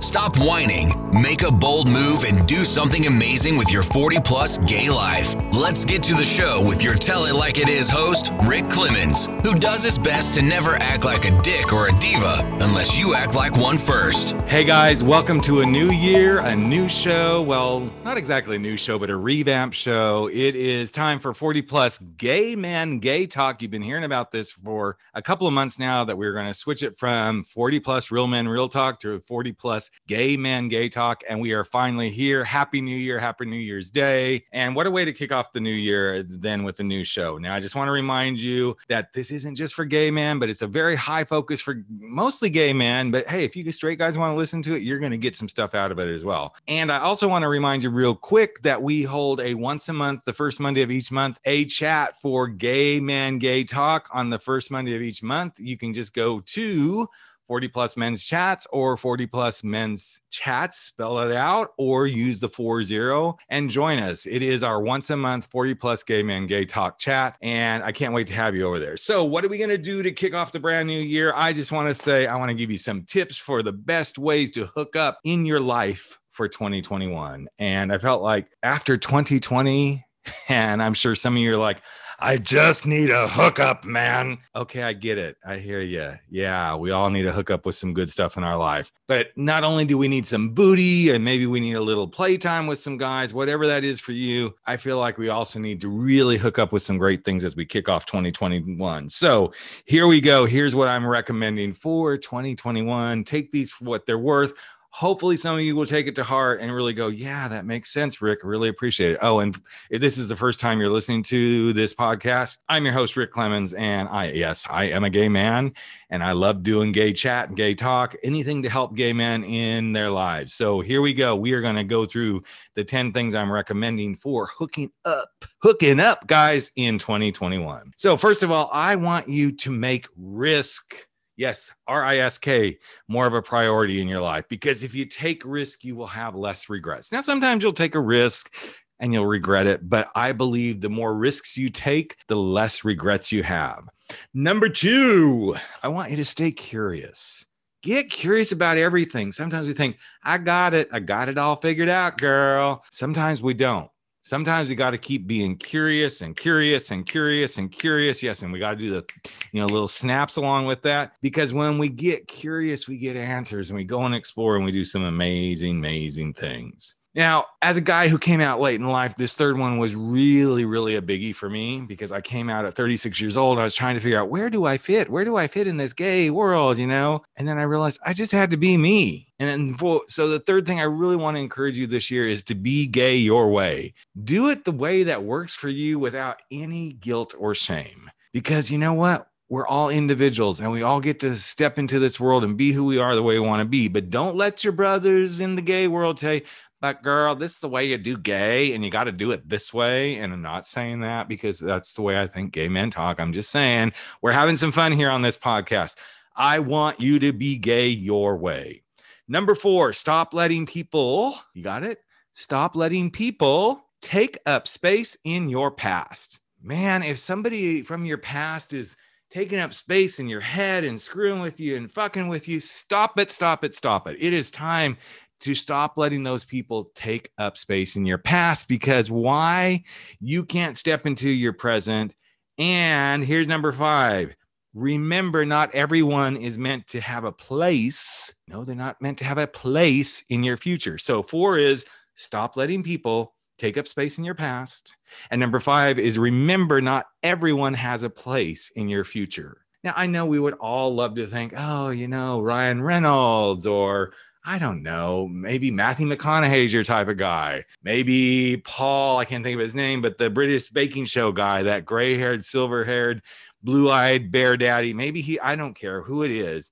stop whining, make a bold move, and do something amazing with your 40 plus gay life. Let's get to the show with your Tell It Like It Is host, Rick Clemens, who does his best to never act like a dick or a diva unless you act like one first. Hey guys, welcome to a new year, a new show. Well, not exactly a new show, but a revamp show. It is time for 40 plus gay man gay talk. You've been hearing about this for a couple of months now that we're going to switch it from 40 plus real men real talk to 40 plus gay man gay talk. And we are finally here. Happy New Year, happy New Year's Day. And what a way to kick off the new year than with a new show. Now, I just want to remind you that this isn't just for gay men, but it's a very high focus for mostly gay men. But hey, if you straight guys want to listen to it, you're going to get some stuff out of it as well. And I also want to remind you real quick that we hold a once a month, the first Monday of each month, a chat for gay man gay talk on the first Monday of each month. You can just go to 40 plus men's chats or 40 plus men's chats, spell it out, or use the 40 and join us. It is our once a month 40 plus gay men gay talk chat. And I can't wait to have you over there. So, what are we going to do to kick off the brand new year? I just want to say, I want to give you some tips for the best ways to hook up in your life for 2021. And I felt like after 2020, and I'm sure some of you are like, I just need a hookup, man. Okay, I get it. I hear you. Yeah, we all need a hookup with some good stuff in our life. But not only do we need some booty and maybe we need a little playtime with some guys, whatever that is for you, I feel like we also need to really hook up with some great things as we kick off 2021. So here we go. Here's what I'm recommending for 2021. Take these for what they're worth hopefully some of you will take it to heart and really go yeah that makes sense rick really appreciate it. Oh and if this is the first time you're listening to this podcast i'm your host rick clemens and i yes i am a gay man and i love doing gay chat and gay talk anything to help gay men in their lives. So here we go. We are going to go through the 10 things i'm recommending for hooking up hooking up guys in 2021 so first of all i want you to make risk Yes, R I S K, more of a priority in your life because if you take risk, you will have less regrets. Now, sometimes you'll take a risk and you'll regret it, but I believe the more risks you take, the less regrets you have. Number two, I want you to stay curious. Get curious about everything. Sometimes we think, I got it. I got it all figured out, girl. Sometimes we don't sometimes we got to keep being curious and curious and curious and curious. Yes and we got to do the you know little snaps along with that because when we get curious we get answers and we go and explore and we do some amazing amazing things now, as a guy who came out late in life, this third one was really, really a biggie for me because I came out at 36 years old. I was trying to figure out where do I fit? Where do I fit in this gay world, you know? And then I realized I just had to be me. And so the third thing I really want to encourage you this year is to be gay your way. Do it the way that works for you without any guilt or shame. Because you know what? We're all individuals and we all get to step into this world and be who we are the way we want to be. But don't let your brothers in the gay world tell you, but girl, this is the way you do gay, and you got to do it this way. And I'm not saying that because that's the way I think gay men talk. I'm just saying we're having some fun here on this podcast. I want you to be gay your way. Number four, stop letting people, you got it? Stop letting people take up space in your past. Man, if somebody from your past is taking up space in your head and screwing with you and fucking with you, stop it, stop it, stop it. It is time to stop letting those people take up space in your past because why you can't step into your present. And here's number five remember, not everyone is meant to have a place. No, they're not meant to have a place in your future. So, four is stop letting people take up space in your past. And number five is remember, not everyone has a place in your future. Now, I know we would all love to think, oh, you know, Ryan Reynolds or I don't know, maybe Matthew McConaughey's your type of guy. Maybe Paul, I can't think of his name, but the British baking show guy, that gray haired, silver haired, blue eyed bear daddy. Maybe he, I don't care who it is,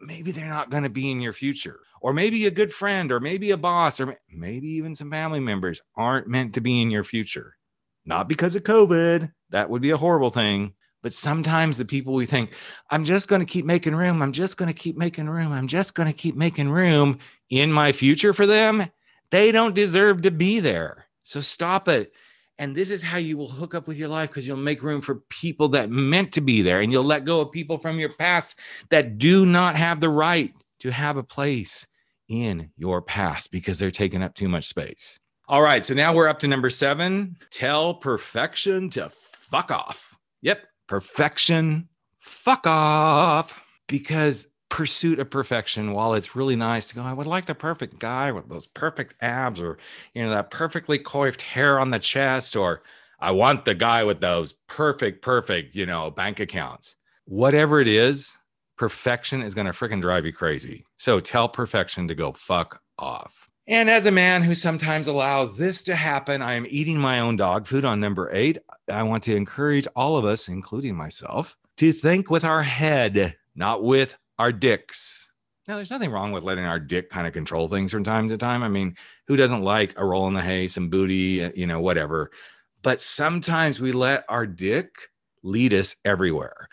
maybe they're not going to be in your future. Or maybe a good friend, or maybe a boss, or maybe even some family members aren't meant to be in your future. Not because of COVID, that would be a horrible thing, But sometimes the people we think, I'm just going to keep making room. I'm just going to keep making room. I'm just going to keep making room in my future for them. They don't deserve to be there. So stop it. And this is how you will hook up with your life because you'll make room for people that meant to be there and you'll let go of people from your past that do not have the right to have a place in your past because they're taking up too much space. All right. So now we're up to number seven tell perfection to fuck off. Yep. Perfection, fuck off. Because pursuit of perfection, while it's really nice to go, I would like the perfect guy with those perfect abs or, you know, that perfectly coiffed hair on the chest, or I want the guy with those perfect, perfect, you know, bank accounts. Whatever it is, perfection is going to freaking drive you crazy. So tell perfection to go fuck off. And as a man who sometimes allows this to happen, I am eating my own dog food on number eight. I want to encourage all of us, including myself, to think with our head, not with our dicks. Now, there's nothing wrong with letting our dick kind of control things from time to time. I mean, who doesn't like a roll in the hay, some booty, uh, you know, whatever. But sometimes we let our dick lead us everywhere.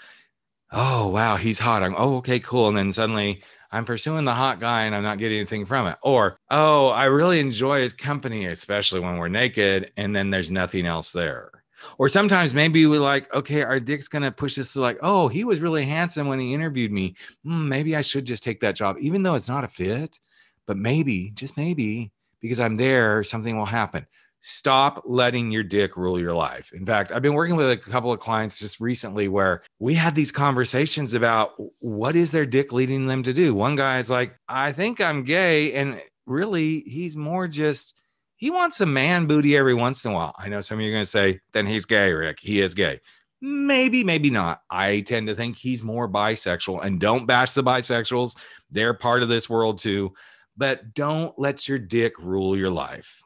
Oh, wow, he's hot. I'm, oh, okay, cool. And then suddenly I'm pursuing the hot guy and I'm not getting anything from it. Or, oh, I really enjoy his company, especially when we're naked and then there's nothing else there. Or sometimes maybe we're like, okay, our dick's gonna push us to like, oh, he was really handsome when he interviewed me. Mm, maybe I should just take that job, even though it's not a fit. But maybe, just maybe, because I'm there, something will happen. Stop letting your dick rule your life. In fact, I've been working with a couple of clients just recently where we had these conversations about what is their dick leading them to do. One guy's like, I think I'm gay. And really, he's more just he wants a man booty every once in a while. I know some of you are going to say, then he's gay, Rick. He is gay. Maybe, maybe not. I tend to think he's more bisexual and don't bash the bisexuals. They're part of this world too. But don't let your dick rule your life.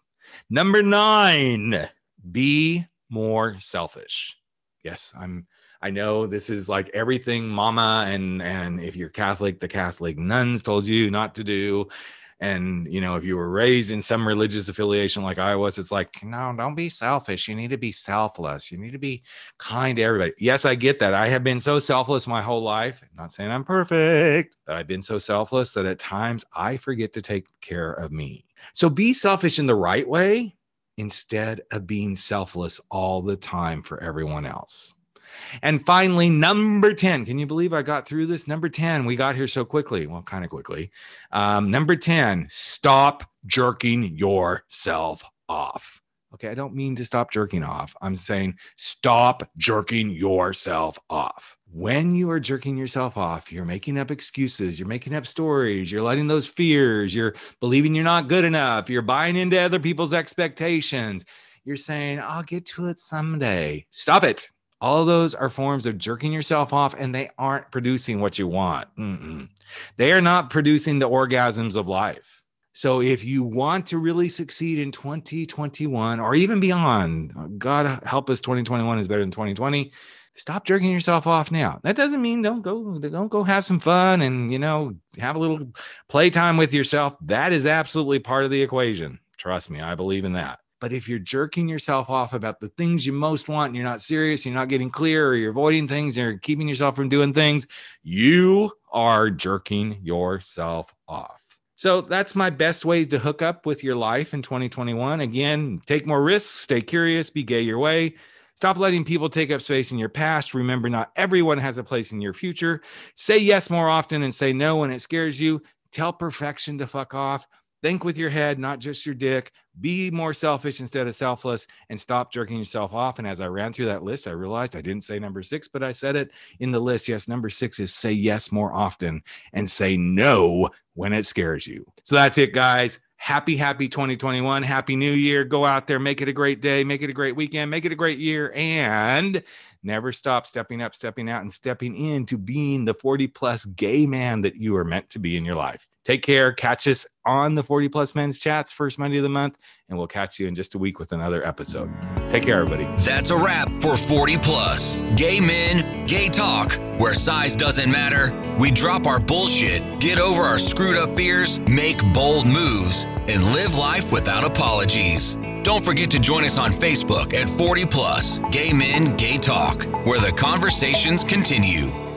Number nine, be more selfish. Yes, I'm. I know this is like everything mama and and if you're Catholic, the Catholic nuns told you not to do and you know if you were raised in some religious affiliation like i was it's like no don't be selfish. You need to be selfless. You need to be kind to everybody. Yes i get that. I have been so selfless my whole life I'm not saying i'm perfect but i've been so selfless that at times i forget to take care of me. So be selfish in the right way instead of being selfless all the time for everyone else and finally, number 10. Can you believe I got through this? Number 10. We got here so quickly. Well, kind of quickly. Um, number 10, stop jerking yourself off. Okay. I don't mean to stop jerking off. I'm saying stop jerking yourself off. When you are jerking yourself off, you're making up excuses, you're making up stories, you're letting those fears, you're believing you're not good enough, you're buying into other people's expectations. You're saying, I'll get to it someday. Stop it. All those are forms of jerking yourself off, and they aren't producing what you want. Mm-mm. They are not producing the orgasms of life. So, if you want to really succeed in 2021 or even beyond, God help us, 2021 is better than 2020. Stop jerking yourself off now. That doesn't mean don't go don't go have some fun and you know have a little playtime with yourself. That is absolutely part of the equation. Trust me, I believe in that. But if you're jerking yourself off about the things you most want and you're not serious, you're not getting clear, or you're avoiding things, and you're keeping yourself from doing things, you are jerking yourself off. So that's my best ways to hook up with your life in 2021. Again, take more risks, stay curious, be gay your way. Stop letting people take up space in your past. Remember, not everyone has a place in your future. Say yes more often and say no when it scares you. Tell perfection to fuck off. Think with your head, not just your dick. Be more selfish instead of selfless and stop jerking yourself off. And as I ran through that list, I realized I didn't say number six, but I said it in the list. Yes, number six is say yes more often and say no when it scares you. So that's it, guys. Happy, happy 2021. Happy New Year. Go out there, make it a great day, make it a great weekend, make it a great year, and never stop stepping up, stepping out, and stepping into being the 40 plus gay man that you are meant to be in your life. Take care. Catch us on the 40 Plus Men's Chats first Monday of the month, and we'll catch you in just a week with another episode. Take care, everybody. That's a wrap for 40 Plus. Gay men, gay talk, where size doesn't matter. We drop our bullshit, get over our screwed up fears, make bold moves, and live life without apologies. Don't forget to join us on Facebook at 40 Plus Gay Men Gay Talk, where the conversations continue.